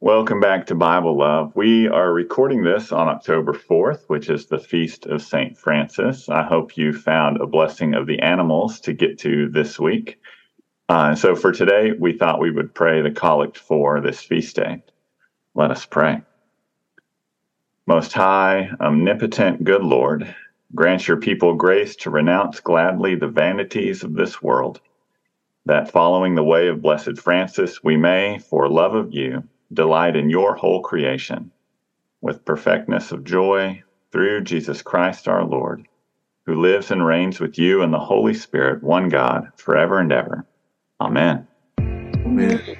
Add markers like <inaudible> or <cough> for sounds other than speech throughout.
Welcome back to Bible Love. We are recording this on October 4th, which is the feast of St. Francis. I hope you found a blessing of the animals to get to this week. Uh, so for today, we thought we would pray the collect for this feast day. Let us pray. Most high, omnipotent, good Lord, grant your people grace to renounce gladly the vanities of this world, that following the way of Blessed Francis, we may, for love of you, delight in your whole creation with perfectness of joy through Jesus Christ our Lord, who lives and reigns with you and the Holy Spirit, one God, forever and ever. Amen. Amen.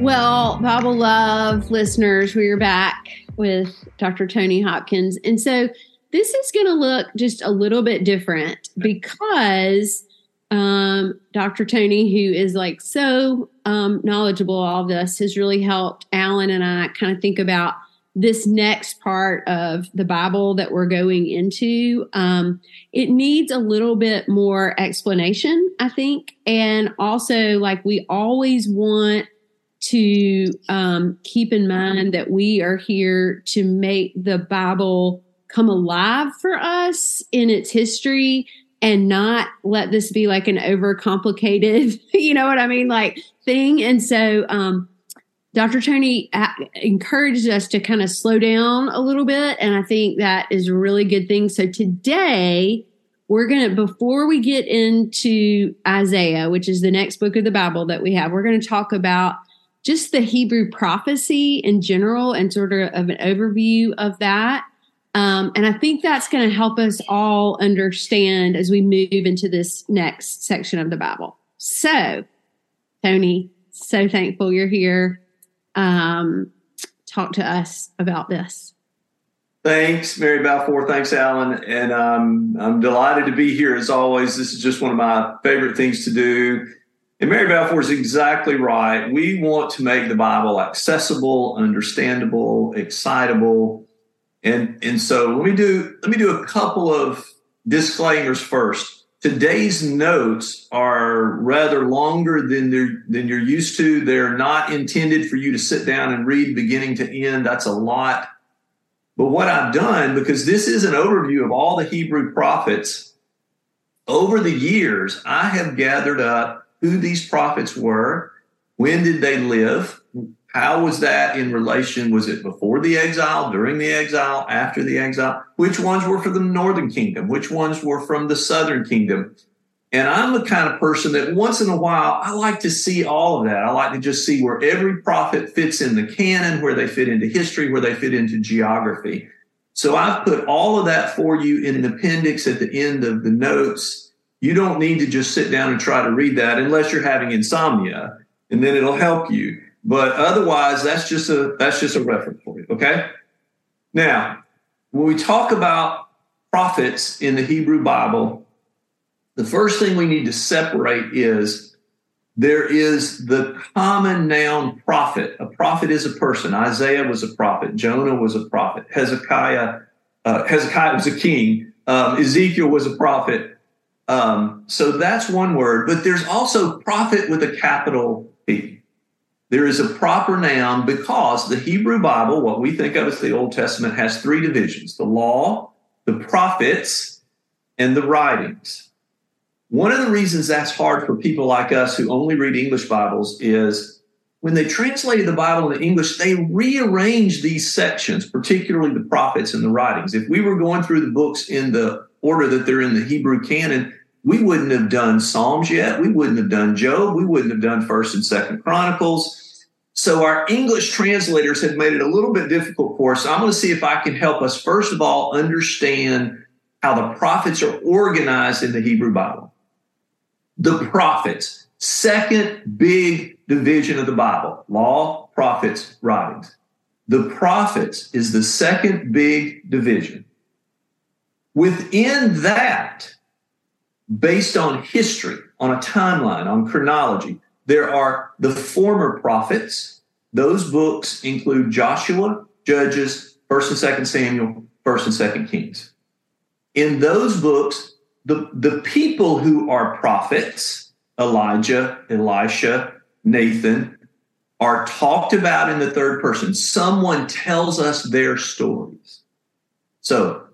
Well, Bible Love listeners, we are back with Dr. Tony Hopkins. And so this is going to look just a little bit different because um, Dr. Tony, who is like so um, knowledgeable all this, has really helped Alan and I kind of think about this next part of the Bible that we're going into. Um, it needs a little bit more explanation, I think. And also, like, we always want to um, keep in mind that we are here to make the Bible come alive for us in its history and not let this be like an overcomplicated, <laughs> you know what I mean, like thing. And so, um, Dr. Tony encouraged us to kind of slow down a little bit. And I think that is a really good thing. So today, we're going to, before we get into Isaiah, which is the next book of the Bible that we have, we're going to talk about just the Hebrew prophecy in general and sort of, of an overview of that. Um, and I think that's going to help us all understand as we move into this next section of the Bible. So, Tony, so thankful you're here. Um, talk to us about this. Thanks, Mary Balfour. Thanks, Alan. And um, I'm delighted to be here as always. This is just one of my favorite things to do. And Mary Balfour is exactly right. We want to make the Bible accessible, understandable, excitable. And, and so let me do let me do a couple of disclaimers first. Today's notes are rather longer than they're than you're used to. They're not intended for you to sit down and read beginning to end. That's a lot. But what I've done, because this is an overview of all the Hebrew prophets, over the years, I have gathered up who these prophets were, when did they live, how was that in relation? Was it before the exile, during the exile, after the exile? Which ones were for the northern kingdom? Which ones were from the southern kingdom? And I'm the kind of person that once in a while, I like to see all of that. I like to just see where every prophet fits in the canon, where they fit into history, where they fit into geography. So I've put all of that for you in an appendix at the end of the notes you don't need to just sit down and try to read that unless you're having insomnia, and then it'll help you. But otherwise, that's just a that's just a reference for you. Okay. Now, when we talk about prophets in the Hebrew Bible, the first thing we need to separate is there is the common noun prophet. A prophet is a person. Isaiah was a prophet. Jonah was a prophet. Hezekiah, uh, Hezekiah was a king. Um, Ezekiel was a prophet. Um, so that's one word, but there's also prophet with a capital P. There is a proper noun because the Hebrew Bible, what we think of as the Old Testament, has three divisions the law, the prophets, and the writings. One of the reasons that's hard for people like us who only read English Bibles is when they translated the Bible into English, they rearranged these sections, particularly the prophets and the writings. If we were going through the books in the order that they're in the Hebrew canon, we wouldn't have done Psalms yet. We wouldn't have done Job. We wouldn't have done First and Second Chronicles. So our English translators have made it a little bit difficult for us. I'm going to see if I can help us, first of all, understand how the prophets are organized in the Hebrew Bible. The prophets, second big division of the Bible law, prophets, writings. The prophets is the second big division. Within that, based on history, on a timeline, on chronology, there are the former prophets. Those books include Joshua, Judges, 1st and 2nd Samuel, 1st and 2nd Kings. In those books, the, the people who are prophets, Elijah, Elisha, Nathan, are talked about in the third person. Someone tells us their stories. So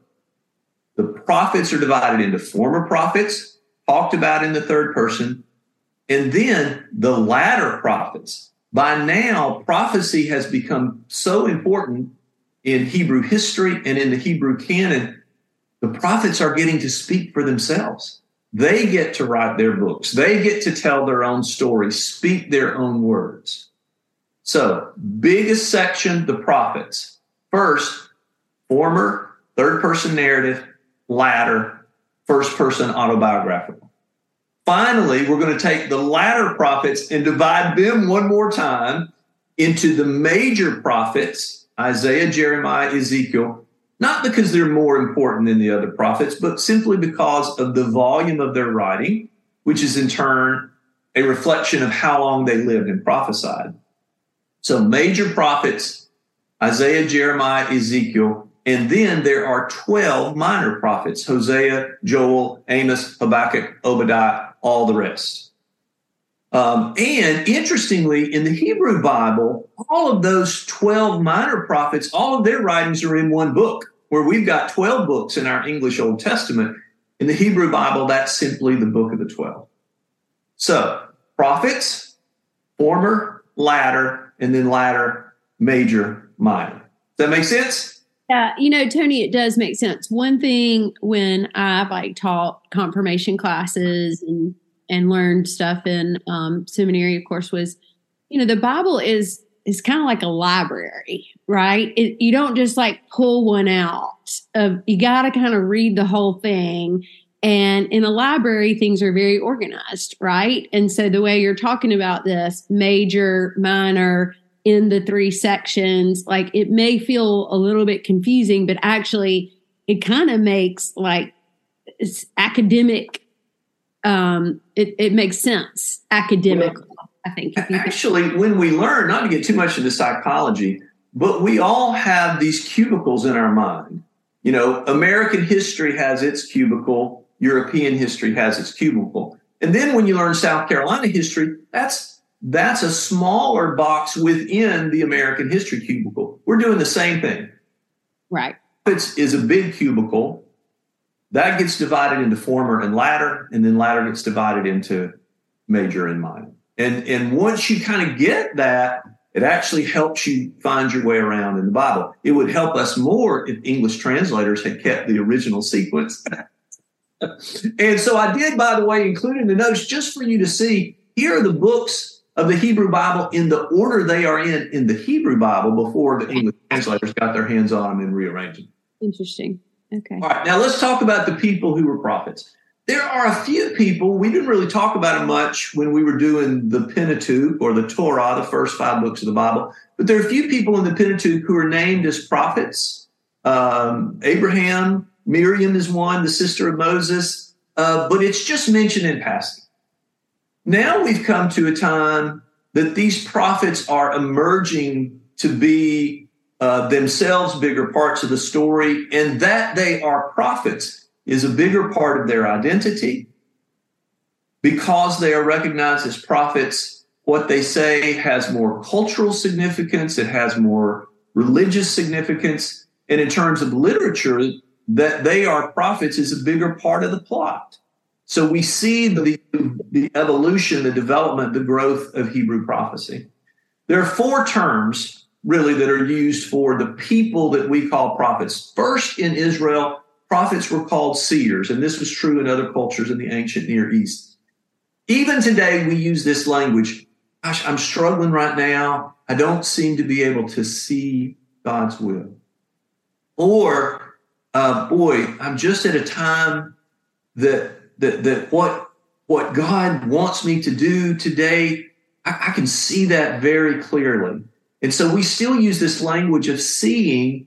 prophets are divided into former prophets, talked about in the third person, and then the latter prophets. By now, prophecy has become so important in Hebrew history and in the Hebrew canon. The prophets are getting to speak for themselves. They get to write their books. They get to tell their own stories, speak their own words. So, biggest section, the prophets. First, former, third person narrative, latter, first person autobiographical. Finally, we're going to take the latter prophets and divide them one more time into the major prophets Isaiah, Jeremiah, Ezekiel, not because they're more important than the other prophets, but simply because of the volume of their writing, which is in turn a reflection of how long they lived and prophesied. So, major prophets Isaiah, Jeremiah, Ezekiel, and then there are 12 minor prophets Hosea, Joel, Amos, Habakkuk, Obadiah, all the rest. Um, and interestingly, in the Hebrew Bible, all of those 12 minor prophets, all of their writings are in one book, where we've got 12 books in our English Old Testament. In the Hebrew Bible, that's simply the book of the 12. So, prophets, former, latter, and then latter, major, minor. Does that make sense? Yeah, you know, Tony, it does make sense. One thing when I've like taught confirmation classes and and learned stuff in um, seminary, of course, was you know the Bible is is kind of like a library, right? It, you don't just like pull one out. Of you got to kind of read the whole thing. And in a library, things are very organized, right? And so the way you're talking about this major, minor, in the three sections, like it may feel a little bit confusing, but actually it kind of makes like it's academic um, it, it makes sense academically. Well, I think. Actually, when we learn, not to get too much into psychology, but we all have these cubicles in our mind. You know, American history has its cubicle, European history has its cubicle. And then when you learn South Carolina history, that's that's a smaller box within the American history cubicle. We're doing the same thing. Right. It is is a big cubicle that gets divided into former and latter, and then latter gets divided into major and minor. And and once you kind of get that, it actually helps you find your way around in the Bible. It would help us more if English translators had kept the original sequence. <laughs> and so I did, by the way, include in the notes just for you to see. Here are the books of the Hebrew Bible in the order they are in in the Hebrew Bible before the English translators got their hands on them and rearranged them. Interesting. Okay. All right. Now let's talk about the people who were prophets. There are a few people, we didn't really talk about it much when we were doing the Pentateuch or the Torah, the first five books of the Bible, but there are a few people in the Pentateuch who are named as prophets. Um, Abraham, Miriam is one, the sister of Moses, uh, but it's just mentioned in passing. Now we've come to a time that these prophets are emerging to be uh, themselves bigger parts of the story, and that they are prophets is a bigger part of their identity. Because they are recognized as prophets, what they say has more cultural significance, it has more religious significance, and in terms of literature, that they are prophets is a bigger part of the plot. So we see the, the evolution, the development, the growth of Hebrew prophecy. There are four terms really that are used for the people that we call prophets. First, in Israel, prophets were called seers, and this was true in other cultures in the ancient Near East. Even today, we use this language. Gosh, I'm struggling right now. I don't seem to be able to see God's will. Or, uh, boy, I'm just at a time that that that what what God wants me to do today, I, I can see that very clearly. And so we still use this language of seeing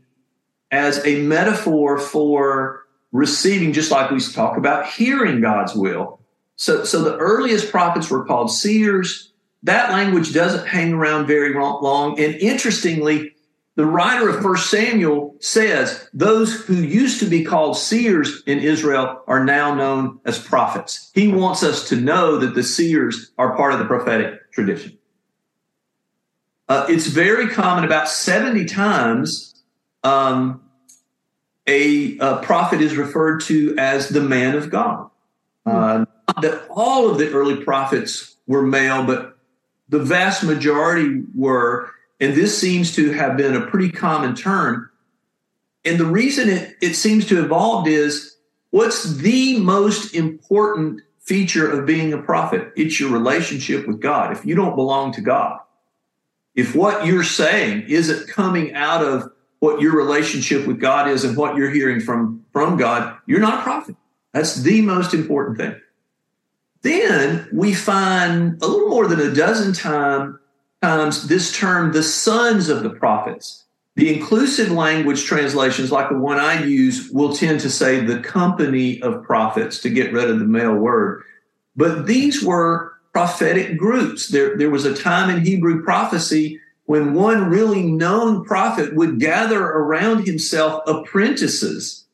as a metaphor for receiving, just like we talk about hearing God's will. So, so the earliest prophets were called seers. that language doesn't hang around very long. And interestingly, the writer of First Samuel says those who used to be called seers in Israel are now known as prophets. He wants us to know that the seers are part of the prophetic tradition. Uh, it's very common, about 70 times, um, a, a, prophet is referred to as the man of God. Uh, that all of the early prophets were male, but the vast majority were, and this seems to have been a pretty common term. And the reason it, it seems to have evolved is what's the most important feature of being a prophet? It's your relationship with God. If you don't belong to God, if what you're saying isn't coming out of what your relationship with God is and what you're hearing from, from God, you're not a prophet. That's the most important thing. Then we find a little more than a dozen time, this term, the sons of the prophets. The inclusive language translations, like the one I use, will tend to say the company of prophets to get rid of the male word. But these were prophetic groups. There, there was a time in Hebrew prophecy when one really known prophet would gather around himself apprentices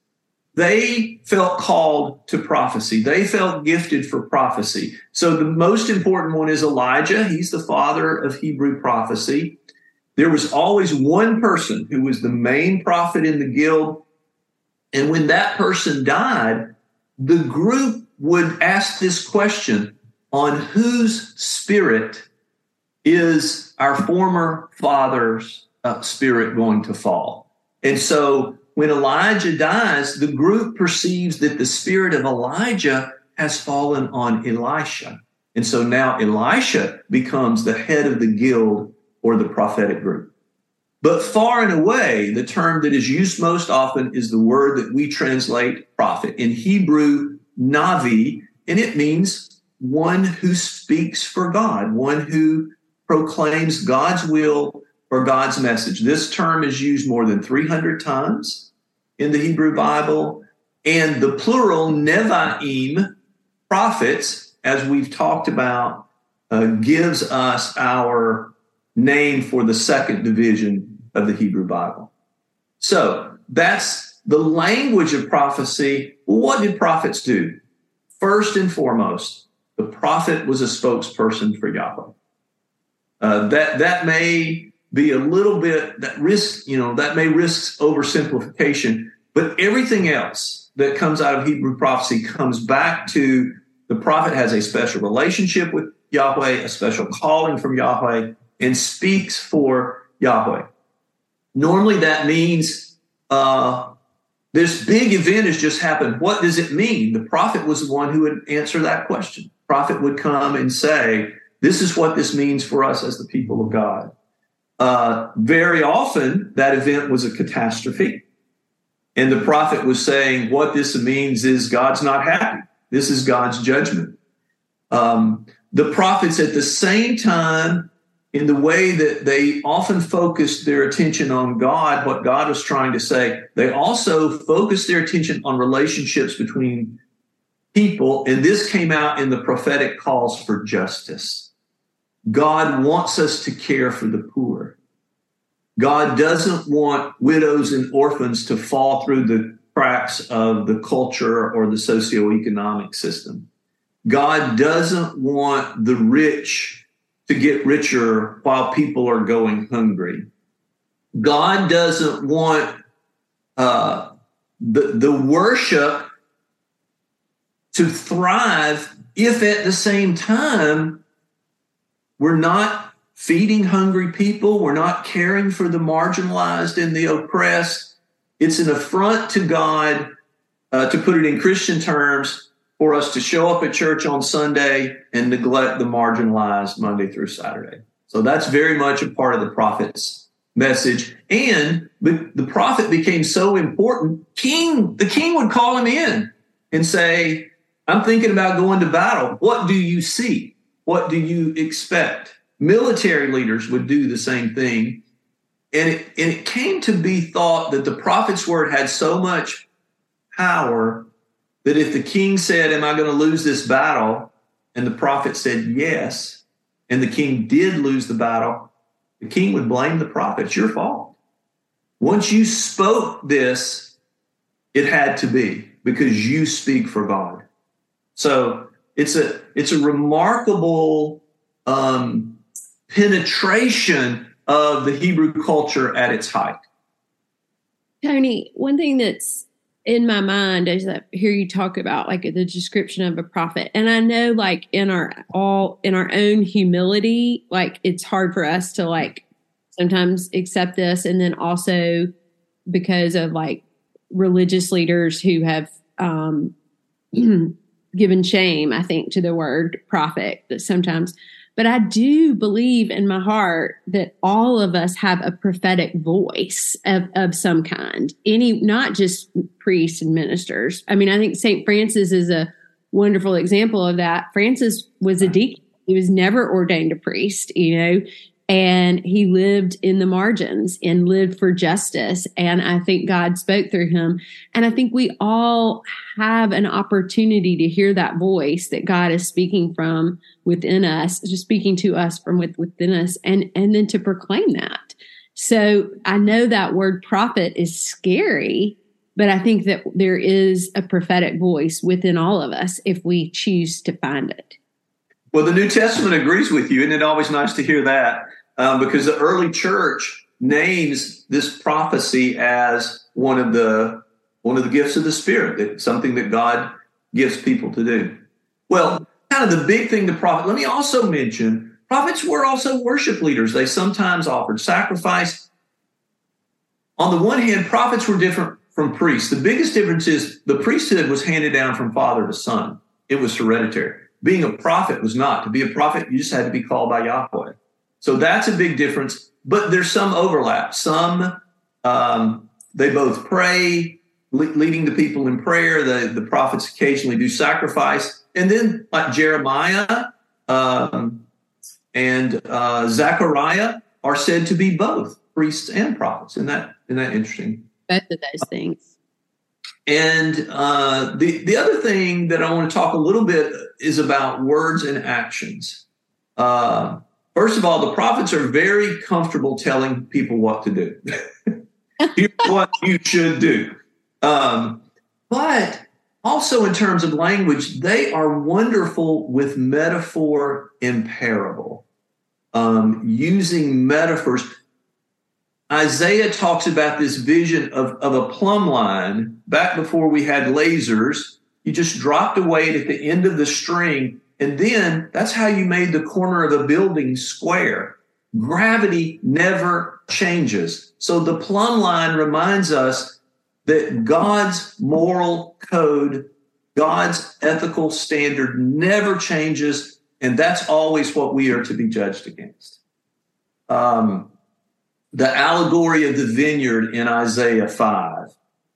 they felt called to prophecy. They felt gifted for prophecy. So the most important one is Elijah. He's the father of Hebrew prophecy. There was always one person who was the main prophet in the guild. And when that person died, the group would ask this question on whose spirit is our former father's uh, spirit going to fall? And so when Elijah dies, the group perceives that the spirit of Elijah has fallen on Elisha. And so now Elisha becomes the head of the guild or the prophetic group. But far and away, the term that is used most often is the word that we translate prophet. In Hebrew, Navi, and it means one who speaks for God, one who proclaims God's will or God's message. This term is used more than 300 times in the Hebrew Bible, and the plural Nevi'im, prophets, as we've talked about, uh, gives us our name for the second division of the Hebrew Bible. So that's the language of prophecy. What did prophets do? First and foremost, the prophet was a spokesperson for Yahweh. Uh, that that may be a little bit that risk, you know, that may risk oversimplification, but everything else that comes out of Hebrew prophecy comes back to the prophet has a special relationship with Yahweh, a special calling from Yahweh, and speaks for Yahweh. Normally that means uh, this big event has just happened. What does it mean? The prophet was the one who would answer that question. Prophet would come and say, This is what this means for us as the people of God. Uh, very often, that event was a catastrophe. And the prophet was saying, what this means is God's not happy. This is God's judgment. Um, the prophets, at the same time, in the way that they often focused their attention on God, what God was trying to say, they also focused their attention on relationships between people. And this came out in the prophetic calls for justice. God wants us to care for the poor. God doesn't want widows and orphans to fall through the cracks of the culture or the socioeconomic system. God doesn't want the rich to get richer while people are going hungry. God doesn't want uh, the, the worship to thrive if at the same time we're not feeding hungry people. We're not caring for the marginalized and the oppressed. It's an affront to God, uh, to put it in Christian terms, for us to show up at church on Sunday and neglect the marginalized Monday through Saturday. So that's very much a part of the prophet's message. And the prophet became so important, king, the king would call him in and say, I'm thinking about going to battle. What do you see? What do you expect? Military leaders would do the same thing. And it, and it came to be thought that the prophet's word had so much power that if the king said, Am I going to lose this battle? And the prophet said, Yes. and the king did lose the battle, the king would blame the prophet. It's your fault. Once you spoke this, it had to be because you speak for God. So it's a it's a remarkable um, penetration of the Hebrew culture at its height. Tony, one thing that's in my mind as I hear you talk about like the description of a prophet, and I know like in our all in our own humility, like it's hard for us to like sometimes accept this, and then also because of like religious leaders who have um, <clears throat> given shame, I think, to the word prophet that sometimes but I do believe in my heart that all of us have a prophetic voice of, of some kind. Any, not just priests and ministers. I mean, I think St. Francis is a wonderful example of that. Francis was a deacon. He was never ordained a priest, you know, and he lived in the margins and lived for justice. And i think god spoke through him. And i think we all have an opportunity to hear that voice that god is speaking from within us just speaking to us from within us and and then to proclaim that. So i know that word prophet is scary but i think that there is a prophetic voice within all of us if we choose to find it well, the New Testament agrees with you. Isn't it always nice to hear that? Um, because the early church names this prophecy as one of the one of the gifts of the Spirit, that something that God gives people to do. Well, kind of the big thing the prophet. Let me also mention prophets were also worship leaders. They sometimes offered sacrifice. On the one hand, prophets were different from priests. The biggest difference is the priesthood was handed down from father to son. It was hereditary. Being a prophet was not. To be a prophet, you just had to be called by Yahweh. So that's a big difference. But there's some overlap. Some um, they both pray, le- leading the people in prayer. The the prophets occasionally do sacrifice, and then like Jeremiah um, and uh, Zechariah are said to be both priests and prophets. Isn't that isn't that interesting? Both of those things. And uh, the the other thing that I want to talk a little bit is about words and actions. Uh, first of all, the prophets are very comfortable telling people what to do. <laughs> Here's what you should do. Um, but also, in terms of language, they are wonderful with metaphor and parable, um, using metaphors. Isaiah talks about this vision of, of a plumb line back before we had lasers. You just dropped a weight at the end of the string, and then that's how you made the corner of a building square. Gravity never changes. So the plumb line reminds us that God's moral code, God's ethical standard never changes, and that's always what we are to be judged against. Um, the allegory of the vineyard in Isaiah 5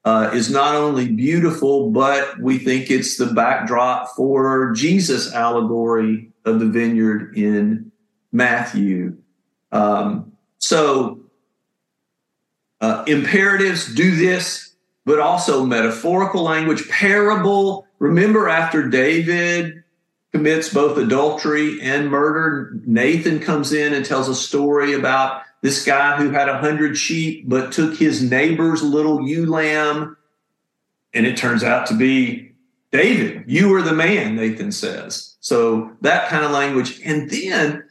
uh, is not only beautiful, but we think it's the backdrop for Jesus' allegory of the vineyard in Matthew. Um, so, uh, imperatives do this, but also metaphorical language, parable. Remember, after David commits both adultery and murder, Nathan comes in and tells a story about this guy who had a hundred sheep but took his neighbor's little ewe lamb, and it turns out to be David. You are the man, Nathan says. So that kind of language. And then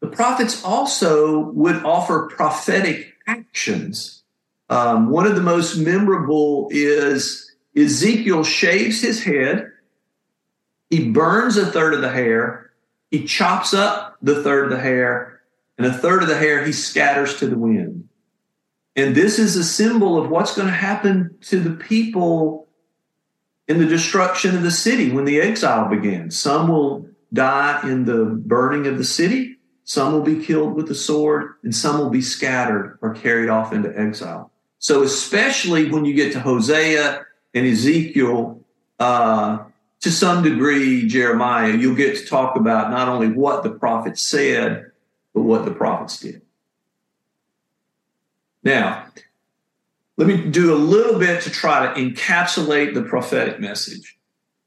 the prophets also would offer prophetic actions. Um, one of the most memorable is Ezekiel shaves his head, he burns a third of the hair, he chops up the third of the hair, and a third of the hair he scatters to the wind. And this is a symbol of what's going to happen to the people in the destruction of the city when the exile begins. Some will die in the burning of the city, some will be killed with the sword, and some will be scattered or carried off into exile. So, especially when you get to Hosea and Ezekiel, uh, to some degree, Jeremiah, you'll get to talk about not only what the prophet said, but what the prophets did. Now, let me do a little bit to try to encapsulate the prophetic message.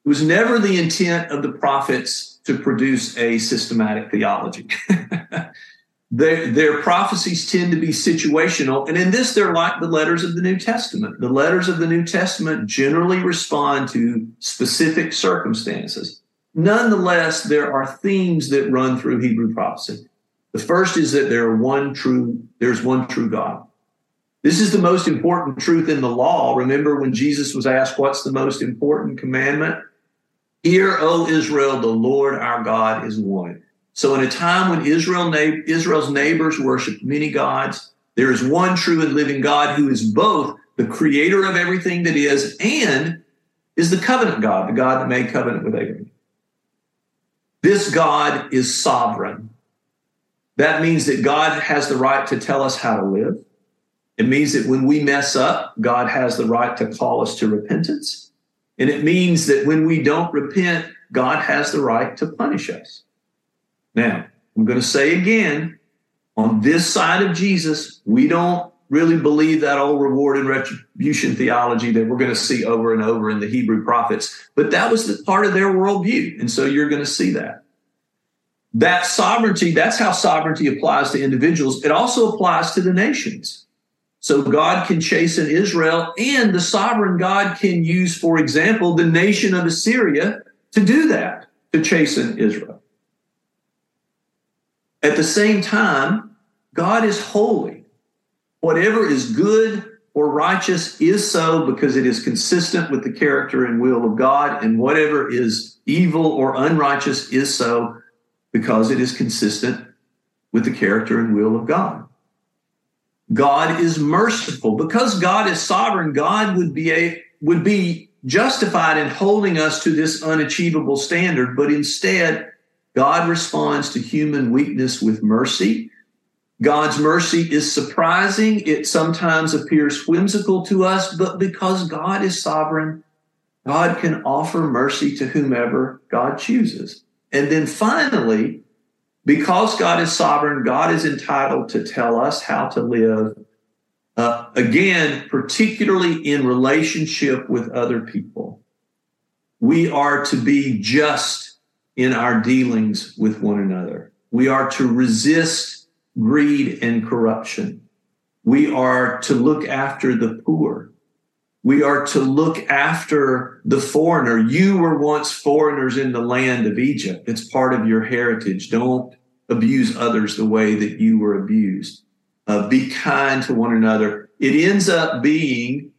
It was never the intent of the prophets to produce a systematic theology. <laughs> their, their prophecies tend to be situational. And in this, they're like the letters of the New Testament. The letters of the New Testament generally respond to specific circumstances. Nonetheless, there are themes that run through Hebrew prophecy. The first is that there are one true, there's one true God. This is the most important truth in the law. Remember when Jesus was asked, What's the most important commandment? Hear, O Israel, the Lord our God is one. So, in a time when Israel, Israel's neighbors worshiped many gods, there is one true and living God who is both the creator of everything that is and is the covenant God, the God that made covenant with Abraham. This God is sovereign. That means that God has the right to tell us how to live. It means that when we mess up, God has the right to call us to repentance. And it means that when we don't repent, God has the right to punish us. Now, I'm going to say again, on this side of Jesus, we don't really believe that old reward and retribution theology that we're going to see over and over in the Hebrew prophets. But that was the part of their worldview. And so you're going to see that. That sovereignty, that's how sovereignty applies to individuals. It also applies to the nations. So God can chasten Israel, and the sovereign God can use, for example, the nation of Assyria to do that, to chasten Israel. At the same time, God is holy. Whatever is good or righteous is so because it is consistent with the character and will of God, and whatever is evil or unrighteous is so because it is consistent with the character and will of God. God is merciful. Because God is sovereign, God would be a would be justified in holding us to this unachievable standard, but instead God responds to human weakness with mercy. God's mercy is surprising. It sometimes appears whimsical to us, but because God is sovereign, God can offer mercy to whomever God chooses. And then finally, because God is sovereign, God is entitled to tell us how to live. Uh, again, particularly in relationship with other people, we are to be just in our dealings with one another. We are to resist greed and corruption. We are to look after the poor. We are to look after the foreigner. You were once foreigners in the land of Egypt. It's part of your heritage. Don't abuse others the way that you were abused. Uh, be kind to one another. It ends up being,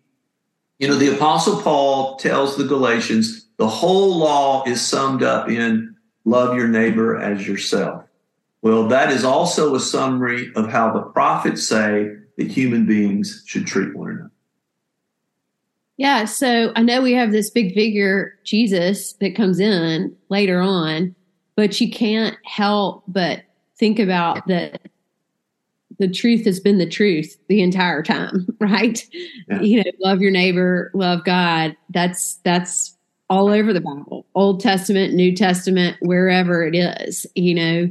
you know, the Apostle Paul tells the Galatians, the whole law is summed up in love your neighbor as yourself. Well, that is also a summary of how the prophets say that human beings should treat one another. Yeah, so I know we have this big figure, Jesus, that comes in later on, but you can't help but think about that the truth has been the truth the entire time, <laughs> right? Yeah. You know, love your neighbor, love God. That's that's all over the Bible, Old Testament, New Testament, wherever it is, you know.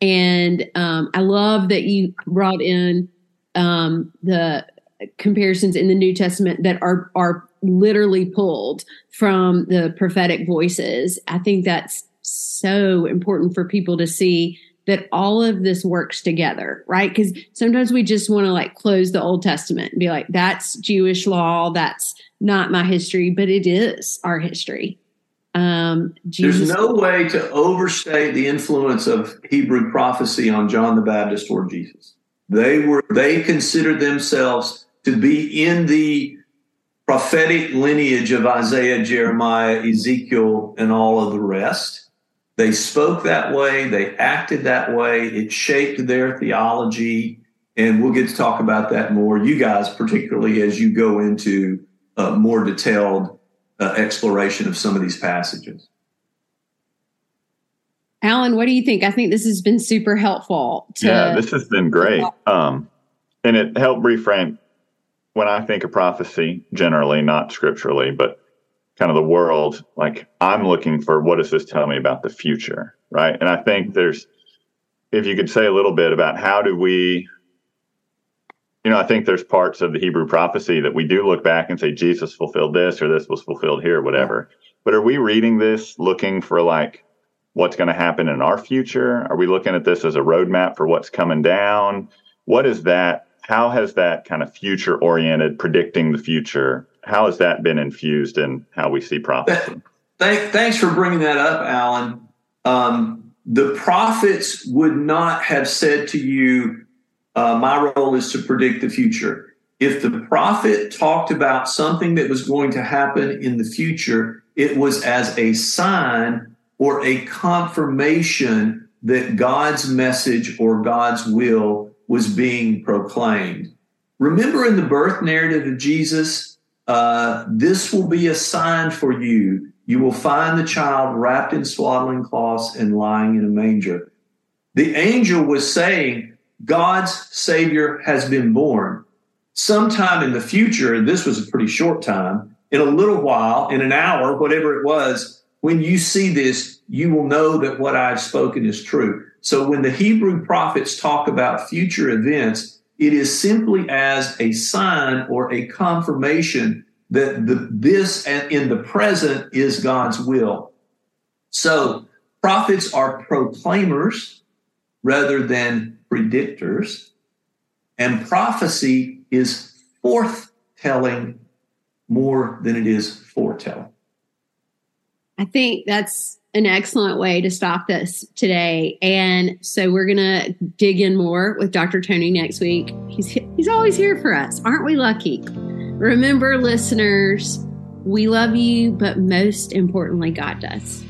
And um, I love that you brought in um, the comparisons in the New Testament that are are literally pulled from the prophetic voices. I think that's so important for people to see that all of this works together, right? Because sometimes we just want to like close the Old Testament and be like, that's Jewish law, that's not my history, but it is our history. Um, Jesus- There's no way to overstate the influence of Hebrew prophecy on John the Baptist or Jesus. They were they considered themselves to be in the prophetic lineage of Isaiah, Jeremiah, Ezekiel, and all of the rest. They spoke that way, they acted that way, it shaped their theology. And we'll get to talk about that more, you guys, particularly as you go into a more detailed uh, exploration of some of these passages. Alan, what do you think? I think this has been super helpful. To- yeah, this has been great. Um, and it helped reframe when I think of prophecy, generally, not scripturally, but kind of the world, like I'm looking for what does this tell me about the future, right? And I think there's, if you could say a little bit about how do we, you know, I think there's parts of the Hebrew prophecy that we do look back and say Jesus fulfilled this or this was fulfilled here, whatever. But are we reading this looking for like what's going to happen in our future? Are we looking at this as a roadmap for what's coming down? What is that? How has that kind of future oriented, predicting the future, how has that been infused in how we see prophecy? <laughs> Thank, thanks for bringing that up, Alan. Um, the prophets would not have said to you, uh, My role is to predict the future. If the prophet talked about something that was going to happen in the future, it was as a sign or a confirmation that God's message or God's will was being proclaimed. Remember in the birth narrative of Jesus, uh, this will be a sign for you. You will find the child wrapped in swaddling cloths and lying in a manger. The angel was saying, God's Savior has been born sometime in the future, this was a pretty short time, in a little while, in an hour, whatever it was, when you see this, you will know that what I've spoken is true. So when the Hebrew prophets talk about future events, it is simply as a sign or a confirmation that the, this in the present is God's will. So prophets are proclaimers rather than predictors, and prophecy is forthtelling more than it is foretelling. I think that's an excellent way to stop this today. And so we're going to dig in more with Dr. Tony next week. He's he's always here for us. Aren't we lucky? Remember listeners, we love you, but most importantly God does.